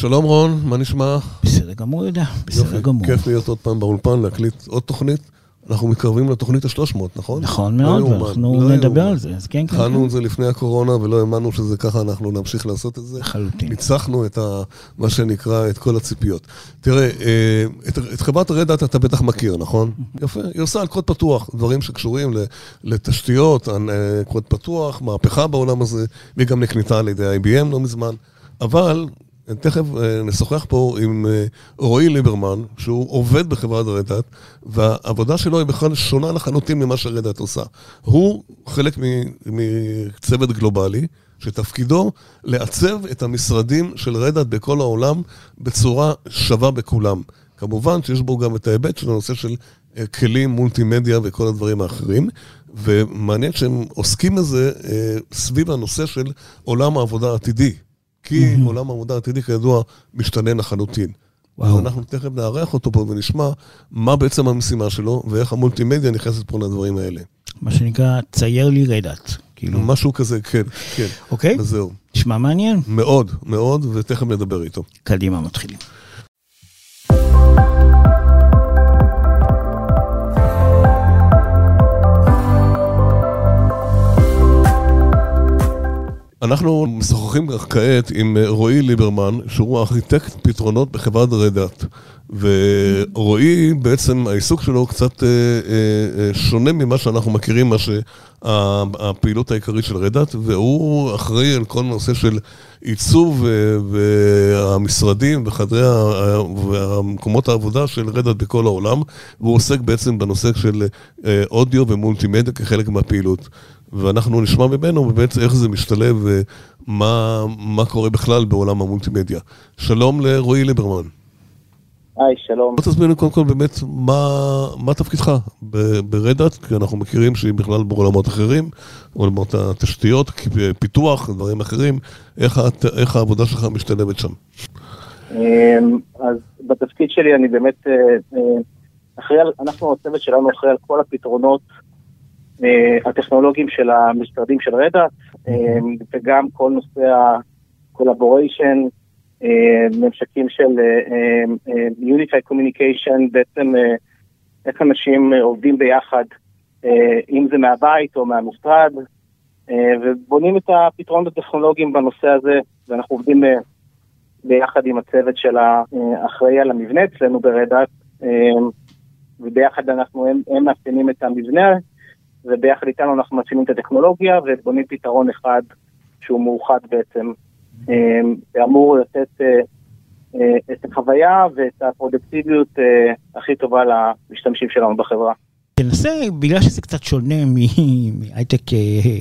שלום רון, מה נשמע? בסדר גמור, יהודה, בסדר גמור. כיף להיות עוד פעם באולפן, להקליט עוד תוכנית. אנחנו מתקרבים לתוכנית ה-300, נכון? נכון מאוד, לא ואנחנו לא נדבר על זה, אז כן, כן. התחלנו כן. את זה לפני הקורונה ולא האמנו שזה ככה, אנחנו נמשיך לעשות את זה. לחלוטין. ניצחנו את ה, מה שנקרא, את כל הציפיות. תראה, אה, את, את חברת הרדאט אתה בטח מכיר, נכון? יפה, היא עושה על קוד פתוח, דברים שקשורים לתשתיות, אה, קוד פתוח, מהפכה בעולם הזה, והיא גם נקנתה על ידי IBM לא מזמן. אבל תכף אה, נשוחח פה עם אה, רועי ליברמן, שהוא עובד בחברת רדאט, והעבודה שלו היא בכלל שונה לחלוטין ממה שרדאט עושה. הוא חלק מצוות גלובלי, שתפקידו לעצב את המשרדים של רדאט בכל העולם בצורה שווה בכולם. כמובן שיש בו גם את ההיבט של הנושא של אה, כלים מולטימדיה וכל הדברים האחרים, ומעניין שהם עוסקים בזה סביב הנושא של עולם העבודה העתידי. כי mm-hmm. עולם העבודה העתידי כידוע משתנה לחלוטין. וואו. אז אנחנו תכף נארח אותו פה ונשמע מה בעצם המשימה שלו ואיך המולטימדיה נכנסת פה לדברים האלה. מה שנקרא, צייר לי רדאט. כאילו. משהו כזה, כן, כן. אוקיי. וזהו. נשמע מעניין. מאוד, מאוד, ותכף נדבר איתו. קדימה, מתחילים. אנחנו משוחחים כעת עם רועי ליברמן, שהוא ארכיטקט פתרונות בחברת רדאט. ורועי, בעצם העיסוק שלו קצת אה, אה, אה, שונה ממה שאנחנו מכירים, מה שהפעילות העיקרית של רדאט, והוא אחראי על כל נושא של עיצוב והמשרדים וחדרי ומקומות העבודה של רדאט בכל העולם, והוא עוסק בעצם בנושא של אודיו ומולטימדיה כחלק מהפעילות. ואנחנו נשמע ממנו באמת איך זה משתלב ומה קורה בכלל בעולם המולטימדיה. שלום לרועי ליברמן. היי, שלום. בוא תסביר לי קודם כל באמת מה, מה תפקידך ברדאט, כי אנחנו מכירים שהיא בכלל בעולמות אחרים, עולמות התשתיות, פיתוח, דברים אחרים, איך, איך העבודה שלך משתלבת שם? אמ, אז בתפקיד שלי אני באמת, אה, אה, אחרי, אנחנו, הצוות שלנו אחראי על כל הפתרונות הטכנולוגיים של המשרדים של רדאט, וגם כל נושא ה-collaboration, ממשקים של Unified Communication, בעצם איך אנשים עובדים ביחד, אם זה מהבית או מהמשרד, ובונים את הפתרונות הטכנולוגיים בנושא הזה, ואנחנו עובדים ביחד עם הצוות של האחראי על המבנה אצלנו ברדאט, וביחד אנחנו, הם מאפיינים את המבנה וביחד איתנו אנחנו מציעים את הטכנולוגיה ובונים פתרון אחד שהוא מאוחד בעצם, ואמור אה, לתת אה, אה, את החוויה ואת הפרודקטיביות הכי טובה למשתמשים שלנו בחברה. תנסה, בגלל שזה קצת שונה מהייטק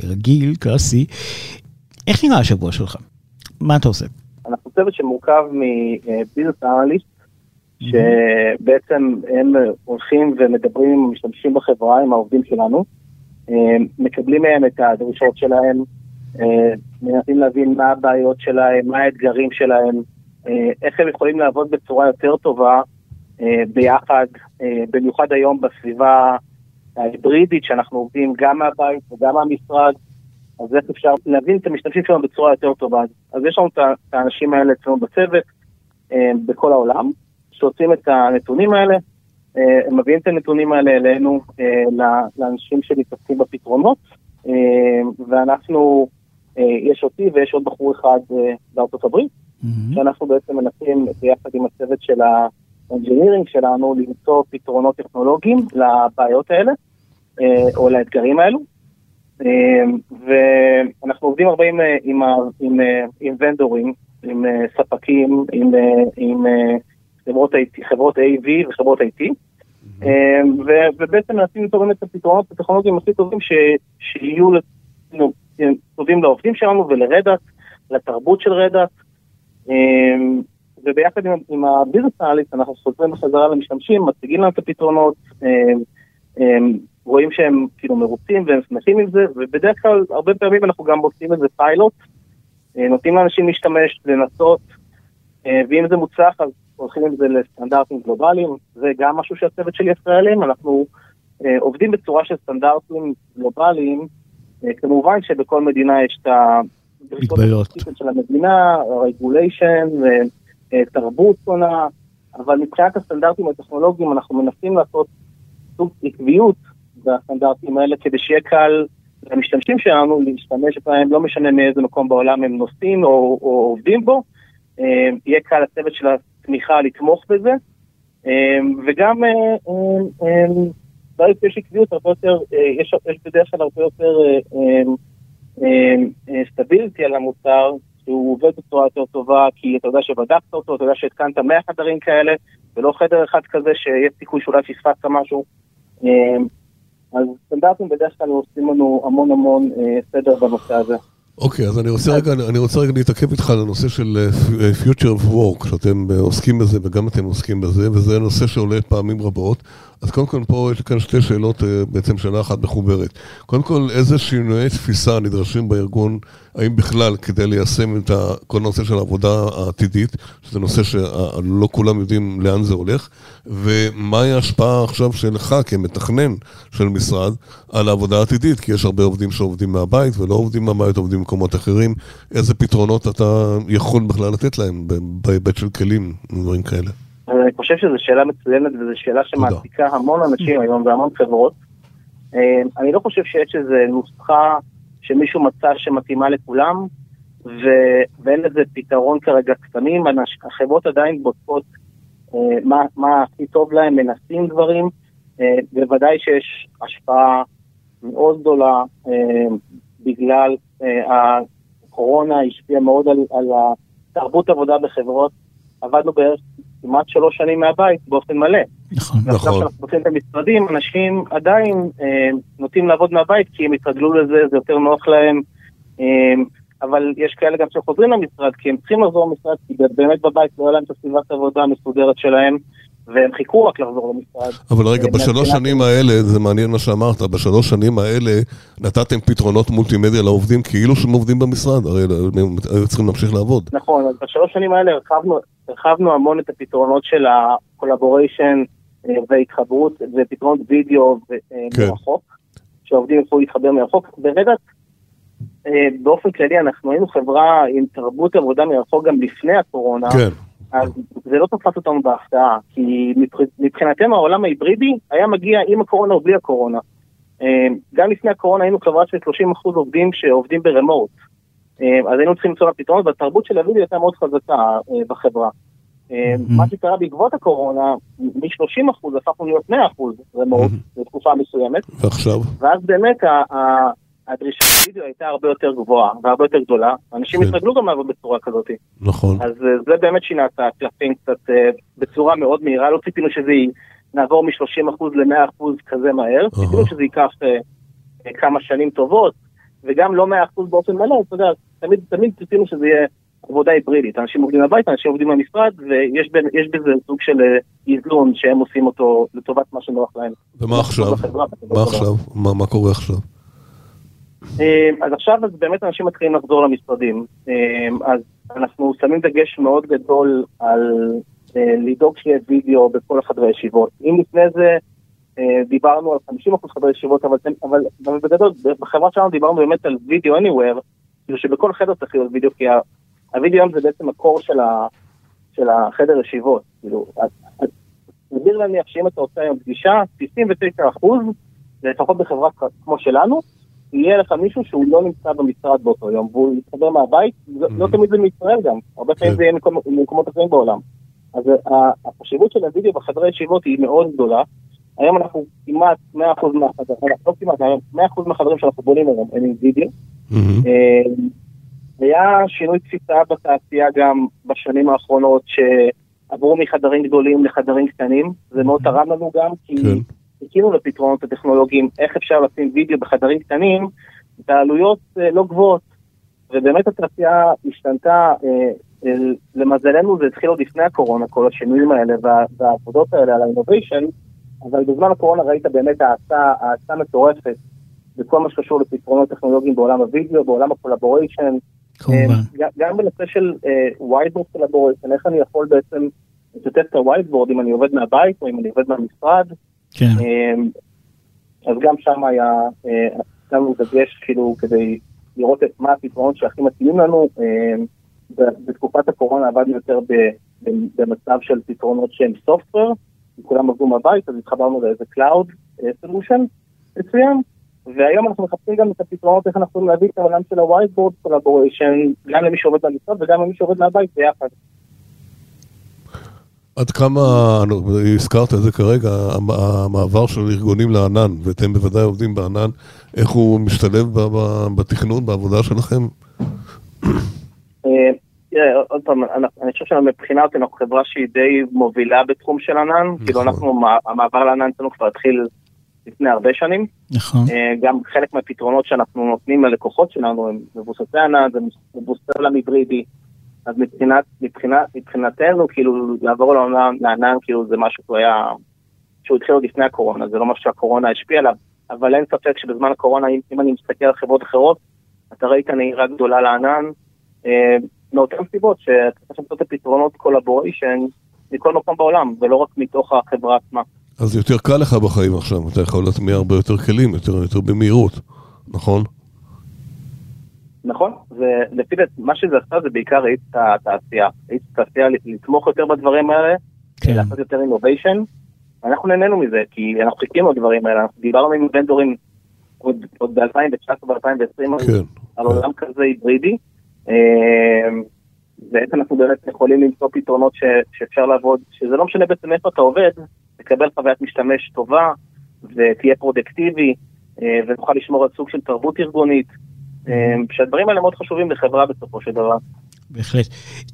רגיל, קלאסי, איך נראה השבוע שלך? מה אתה עושה? אנחנו צוות שמורכב מביזנס אנליסט, שבעצם הם הולכים ומדברים עם המשתמשים בחברה, עם העובדים שלנו, אה, מקבלים מהם את הדרישות שלהם, אה, מנסים להבין מה הבעיות שלהם, מה האתגרים שלהם, אה, איך הם יכולים לעבוד בצורה יותר טובה ביחד, במיוחד היום בסביבה ההיברידית שאנחנו עובדים גם מהבית וגם מהמשרד, אז איך אפשר להבין את המשתמשים שלנו בצורה יותר טובה. אז יש לנו את האנשים האלה אצלנו בצוות, בכל העולם, שעושים את הנתונים האלה, אה, הם מביאים את הנתונים האלה אלינו, אה, לאנשים שמתעסקים בפתרונות, אה, ואנחנו, יש אותי ויש עוד בחור אחד בארצות הברית, mm-hmm. שאנחנו בעצם מנסים ביחד עם הצוות של האנג'ינירינג שלנו למצוא פתרונות טכנולוגיים לבעיות האלה, או לאתגרים האלו. ואנחנו עובדים הרבה עם, עם, עם, עם ונדורים, עם ספקים, עם, עם חברות, IT, חברות AV וחברות IT, mm-hmm. ובעצם מנסים למצוא באמת את הפתרונות הטכנולוגיים הכי טובים שיהיו טובים לעובדים שלנו ולרדאט, לתרבות של רדאט, אמ, וביחד עם, עם הביזנס אנליסט אנחנו חוזרים בחזרה למשתמשים, מציגים להם את הפתרונות, אמ, רואים שהם כאילו מרוצים והם שמחים עם זה, ובדרך כלל הרבה פעמים אנחנו גם עושים איזה פיילוט, אה, נותנים לאנשים להשתמש, לנסות, אה, ואם זה מוצלח אז הולכים עם זה לסטנדרטים גלובליים, זה גם משהו שהצוות שלי אחראי עליהם, אנחנו אה, עובדים בצורה של סטנדרטים גלובליים, אה, כמובן שבכל מדינה יש את המגבלות של המדינה, רגוליישן, אה, תרבות שונה, אבל מבחינת הסטנדרטים הטכנולוגיים אנחנו מנסים לעשות סוג עקביות בסטנדרטים האלה כדי שיהיה קל למשתמשים שלנו להשתמש בהם, לא משנה מאיזה מקום בעולם הם נוסעים או, או עובדים בו, אה, יהיה קל לצוות של התמיכה לתמוך בזה, אה, וגם ברגע שיש עקביות הרבה יותר, יש, יש בדרך כלל הרבה יותר סטבילטי על המוצר, שהוא עובד בצורה יותר טובה, כי אתה יודע שבדקת אותו, אתה יודע שהתקנת 100 חדרים כאלה, ולא חדר אחד כזה שיש סיכוי שאולי פספסת משהו. אמ, אז סטנדרטים בדרך כלל עושים לנו המון המון אה, סדר בנושא הזה. אוקיי, אז אני רוצה רגע, אני רוצה רגע להתעכב איתך על הנושא של אה, אה, Future of Work, שאתם עוסקים בזה וגם אתם עוסקים בזה, וזה נושא שעולה פעמים רבות. אז קודם כל פה יש כאן שתי שאלות, אה, בעצם שאלה אחת מחוברת. קודם כל, איזה שינויי תפיסה נדרשים בארגון, האם בכלל כדי ליישם את כל הנושא של העבודה העתידית, שזה נושא שלא כולם יודעים לאן זה הולך, ומהי ההשפעה עכשיו שלך כמתכנן של משרד על העבודה העתידית, כי יש הרבה עובדים שעובדים מהבית ולא עובדים מהבית, עובדים במקומות אחרים, איזה פתרונות אתה יכול בכלל לתת להם בהיבט של כלים, דברים כאלה. אני חושב שזו שאלה מצוינת וזו שאלה שמעסיקה המון אנשים היום והמון חברות. אה, אני לא חושב שיש איזו נוסחה שמישהו מצא שמתאימה לכולם, ו- ואין לזה פתרון כרגע קטנים, החברות עדיין בודקות אה, מה, מה הכי טוב להם, מנסים דברים, אה, בוודאי שיש השפעה מאוד גדולה בגלל הקורונה, השפיעה מאוד על, על התרבות עבודה בחברות. עבדנו בערך כמעט שלוש שנים מהבית באופן מלא. נכון. ועכשיו נכון. כשאנחנו פותחים את המשרדים, אנשים עדיין אה, נוטים לעבוד מהבית כי הם התרגלו לזה, זה יותר נוח להם. אה, אבל יש כאלה גם שחוזרים למשרד כי הם צריכים לחזור למשרד כי באמת בבית לא היה להם את הסביבת העבודה המסודרת שלהם. והם חיכו רק לחזור למשרד. אבל רגע, אה, בשלוש שנים האלה, זה מעניין מה שאמרת, בשלוש שנים האלה נתתם פתרונות מולטימדיה לעובדים כאילו שהם עובדים במשרד, הרי הם היו צריכים להמשיך לעבוד. נכון, אז בשלוש שנים האלה הרחבנו, הרחבנו המון את הפתרונות של הקולבוריישן אה, והתחברות, ופתרונות וידאו כן. מרחוק, שהעובדים יוכלו להתחבר מרחוק. ברגע, אה, באופן כללי, אנחנו היינו חברה עם תרבות עבודה מרחוק גם לפני הקורונה. כן. אז זה לא תפס אותנו בהפתעה, כי מבחינתנו העולם ההיברידי היה מגיע עם הקורונה או בלי הקורונה. אה, גם לפני הקורונה היינו חברה של 30% עובדים שעובדים ברמוט. אז היינו צריכים למצוא לה פתרונות, והתרבות של הווידאו הייתה מאוד חזקה בחברה. מה שקרה בעקבות הקורונה, מ-30% הפכנו להיות 100% רמוט לתקופה מסוימת. ועכשיו? ואז באמת הדרישה לוידאו הייתה הרבה יותר גבוהה והרבה יותר גדולה. אנשים כן. התרגלו גם לעבוד בצורה כזאת. נכון. אז אה, זה באמת שינה את הקלפים קצת אה, בצורה מאוד מהירה, לא ציפינו שזה נעבור מ-30% ל-100% כזה מהר, ציפינו שזה ייקח אה, כמה שנים טובות, וגם לא 100% באופן מלא, אתה יודע, תמיד, תמיד ציפינו שזה יהיה עבודה היברידית, אנשים עובדים מהבית, אנשים עובדים מהמשרד, ויש בזה סוג של איזון שהם עושים אותו לטובת מה שנוח להם. ומה עכשיו? מה עכשיו? מה מה קורה עכשיו? אה, אז עכשיו אז באמת אנשים מתחילים לחזור למשרדים. אה, אז אנחנו שמים דגש מאוד גדול על אה, לדאוג שיהיה וידאו בכל החדרי ישיבות. אם לפני זה אה, דיברנו על 50% חדרי ישיבות, אבל, אבל, אבל בגדול, בחברה שלנו דיברנו באמת על וידאו anywhere, כאילו שבכל חדר צריך להיות וידאו, כי הוידאו היום זה בעצם הקור של, ה, של החדר ישיבות. כאילו, אז סביר להניח שאם אתה עושה היום פגישה, 99% לפחות בחברה כמו שלנו, יהיה לך מישהו שהוא לא נמצא במשרד באותו יום, והוא יתחבר מהבית, לא-. תמיד זה מישראל גם, הרבה פעמים כן. זה יהיה ממקומות אחרים בעולם. אז ה- החשיבות של הוידאו בחדרי ישיבות היא מאוד גדולה. היום אנחנו כמעט 100% מהחדרים, לא כמעט, היום 100% מהחדרים שאנחנו בונים היום הם עם וידאו. אה, היה שינוי תפיסה בתעשייה גם בשנים האחרונות, שעברו מחדרים גדולים לחדרים קטנים, זה מאוד תרם לנו גם, כי כן. חיכינו לפתרונות הטכנולוגיים, איך אפשר לשים וידאו בחדרים קטנים, בעלויות אה, לא גבוהות. ובאמת התעשייה השתנתה, אה, אה, למזלנו זה התחיל עוד לפני הקורונה, כל השינויים האלה וה- והעבודות האלה על ה innovation, אבל בזמן הקורונה ראית באמת האצה, האצה מטורפת בכל מה שקשור לפתרונות טכנולוגיים בעולם הוידאו, בעולם ה collaboration, כמובן. גם- בנושא של whiteboard collaboration, איך אני יכול בעצם לשתף את ה whiteboard אם אני עובד מהבית או אם אני עובד מהמשרד, כן. אמ, אז גם שם היה, אה, שמנו דגש כאילו כדי לראות את מה הפתרונות שהכי מתאימים לנו. אמ, בתקופת הקורונה עבדנו יותר במצב של פתרונות שהם סופטוור, כולם עבדו מהבית, אז התחברנו לאיזה Cloud Solution מסוים, והיום אנחנו מחפשים גם את הפתרונות איך אנחנו יכולים להביא את העולם של ה-whiteboard collaboration, גם למי שעובד במשרד וגם למי שעובד מהבית ביחד. עד כמה, הזכרת את זה כרגע, המעבר של ארגונים לענן, ואתם בוודאי עובדים בענן, איך הוא משתלב בתכנון, בעבודה שלכם? אה, תראה, עוד פעם, אני חושב שמבחינת אנחנו חברה שהיא די מובילה בתחום של ענן, נכון. כאילו אנחנו, המעבר לענן אצלנו כבר התחיל לפני הרבה שנים. נכון. אה, גם חלק מהפתרונות שאנחנו נותנים ללקוחות שלנו הם מבוססי ענן, זה מבוסס עולם היברידי. אז מבחינת, מבחינת, מבחינתנו, כאילו, לעבור לעולם, לענן, כאילו, זה משהו שהוא היה, שהוא התחיל עוד לפני הקורונה, זה לא משהו שהקורונה השפיעה עליו, אבל אין ספק שבזמן הקורונה, אם, אם אני מסתכל על חברות אחרות, אתה ראית נהירה גדולה לענן, אה, מאותן סיבות שאתה צריך למצוא את הפתרונות collaboration מכל מקום בעולם, ולא רק מתוך החברה עצמה. אז יותר קל לך בחיים עכשיו, אתה יכול להטמיע הרבה יותר כלים, יותר, יותר במהירות, נכון? נכון, ולפי מה שזה עשה זה בעיקר האיץ את התעשייה, האיץ את התעשייה לתמוך יותר בדברים האלה, כן. לעשות יותר אינוביישן, אנחנו נהנינו מזה, כי אנחנו חיכינו לדברים האלה, אנחנו דיברנו עם ונדורים עוד, עוד ב-2019 ו-2020 כן, על כן. עולם כזה היברידי, אמ, ואיך אנחנו באמת יכולים למצוא פתרונות ש, שאפשר לעבוד, שזה לא משנה בעצם איפה אתה עובד, תקבל חוויית משתמש טובה ותהיה פרודקטיבי אה, ונוכל לשמור על סוג של תרבות ארגונית, שהדברים האלה מאוד חשובים לחברה בסופו של דבר. בהחלט.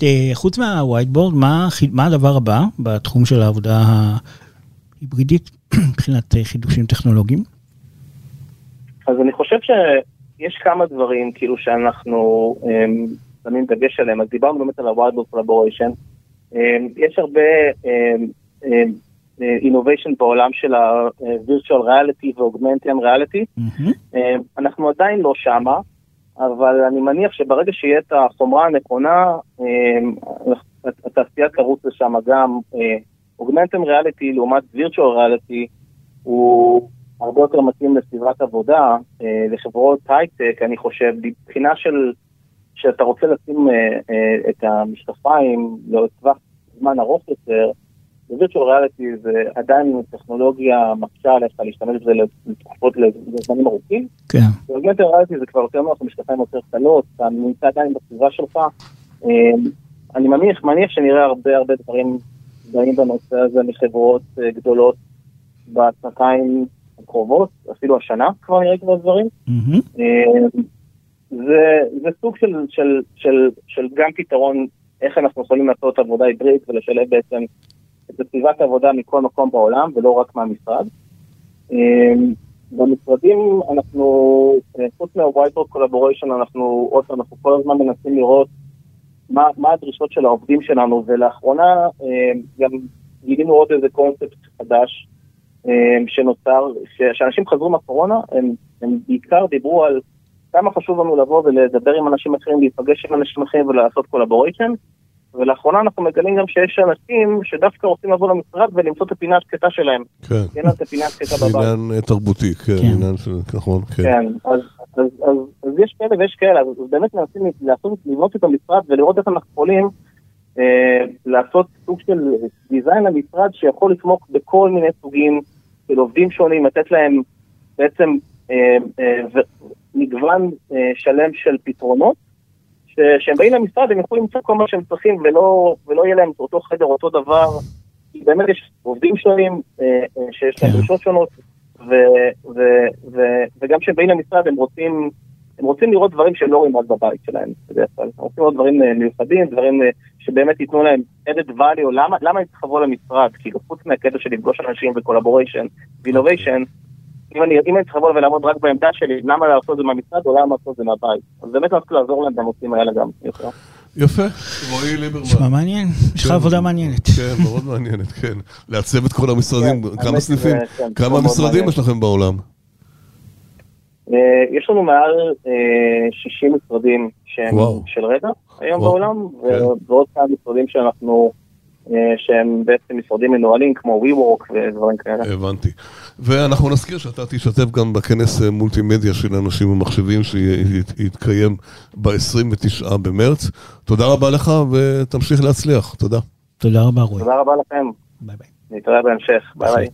אה, חוץ מה whiteboard, מה, מה הדבר הבא בתחום של העבודה ההיברידית מבחינת חידושים טכנולוגיים? אז אני חושב שיש כמה דברים כאילו שאנחנו שמים דגש עליהם, אז דיברנו באמת על ה-whiteboard collaboration. יש הרבה אינוביישן בעולם של ה-Virtual Reality ו-Augmented Reality. Mm-hmm. אנחנו עדיין לא שמה, אבל אני מניח שברגע שיהיה את החומרה הנכונה, התעשייה תרוץ לשם גם. Augmented Reality לעומת Virtual Reality הוא הרבה יותר מתאים לסביבת עבודה, לחברות הייטק, אני חושב, מבחינה של שאתה רוצה לשים את המשקפיים לטווח זמן ארוך יותר, ב-Virtual Reality זה עדיין טכנולוגיה מקשה עליך להשתמש בזה לתקופות לזמנים ארוכים. כן. ב-Virtual Reality זה כבר יותר נוח, המשקפיים יותר קטנות, אתה נמצא עדיין בסביבה שלך. אמ, אני מניח, מניח שנראה הרבה הרבה דברים באים בנושא הזה מחברות אה, גדולות בשנתיים הקרובות, אפילו השנה כבר נראה כבר דברים. Mm-hmm. זה, זה סוג של, של, של, של גם פתרון איך אנחנו יכולים לעשות עבודה עברית ולשלב בעצם את הסביבת העבודה מכל מקום בעולם ולא רק מהמשרד. אמ, במשרדים אנחנו, אה, חוץ מה-Whiteboard אנחנו עוד פעם, אנחנו כל הזמן מנסים לראות מה, מה הדרישות של העובדים שלנו, ולאחרונה אמ, גם גילינו עוד איזה קונספט חדש אמ, שנוצר, שאנשים חזרו מהקורונה, הם, הם בעיקר דיברו על כמה חשוב לנו לבוא ולדבר עם אנשים אחרים, להיפגש עם אנשים אחרים ולעשות collaboration. ולאחרונה אנחנו מגלים גם שיש אנשים שדווקא רוצים לבוא למשרד ולמצוא את הפינה השקטה שלהם. כן. אין את הפינה השקטה בבית. עניין אה, תרבותי, כן, כן. עניין של, נכון, כן. כן, אז, אז, אז, אז יש כאלה ויש כאלה, אז באמת מנסים לעשות, לבנות את המשרד ולראות איך אנחנו יכולים אה, לעשות סוג של דיזיין למשרד שיכול לתמוך בכל מיני סוגים של עובדים שונים, לתת להם בעצם אה, אה, מגוון אה, שלם של פתרונות. שכשהם באים למשרד הם יכולים למצוא כל מה שהם צריכים ולא, ולא יהיה להם אותו חדר, אותו דבר. באמת יש עובדים שונים אה, אה, שיש להם כן. דרישות שונות, ו, ו, ו, וגם כשהם באים למשרד הם רוצים, הם רוצים לראות דברים שהם לא רואים רק בבית שלהם בדרך כלל. הם רוצים לראות דברים אה, מיוחדים, דברים שבאמת ייתנו להם added value, למה, למה הם צריכים לבוא למשרד? כאילו חוץ מהקטע של לפגוש אנשים ב-collaboration ו-innovation, אם אני, אם אני צריך לבוא ולעמוד רק בעמדה שלי, למה לעשות את זה מהמשרד או למה לעשות את זה מהבית. אז באמת רציתי לעזור להם בנושאים האלה גם. יפה, רועי ליברמן. נשמע מעניין, יש לך כן. עבודה מעניינת. כן, מאוד מעניינת, כן. לעצב את כל המשרדים, כן, כמה סניפים, כן, כמה משרדים יש לכם בעולם? אה, יש לנו מעל 60 אה, משרדים שהם של רדע היום בעולם, ועוד כמה משרדים שאנחנו... אה, שהם בעצם משרדים מנוהלים כמו WeWork ודברים כאלה. הבנתי. ואנחנו נזכיר שאתה תשתתף גם בכנס אה, מולטימדיה של אנשים ומחשבים שיתקיים ב-29 במרץ. תודה רבה לך ותמשיך להצליח. תודה. תודה רבה רועי. תודה רבה לכם. ביי ביי. נתראה בהמשך. ביי ביי.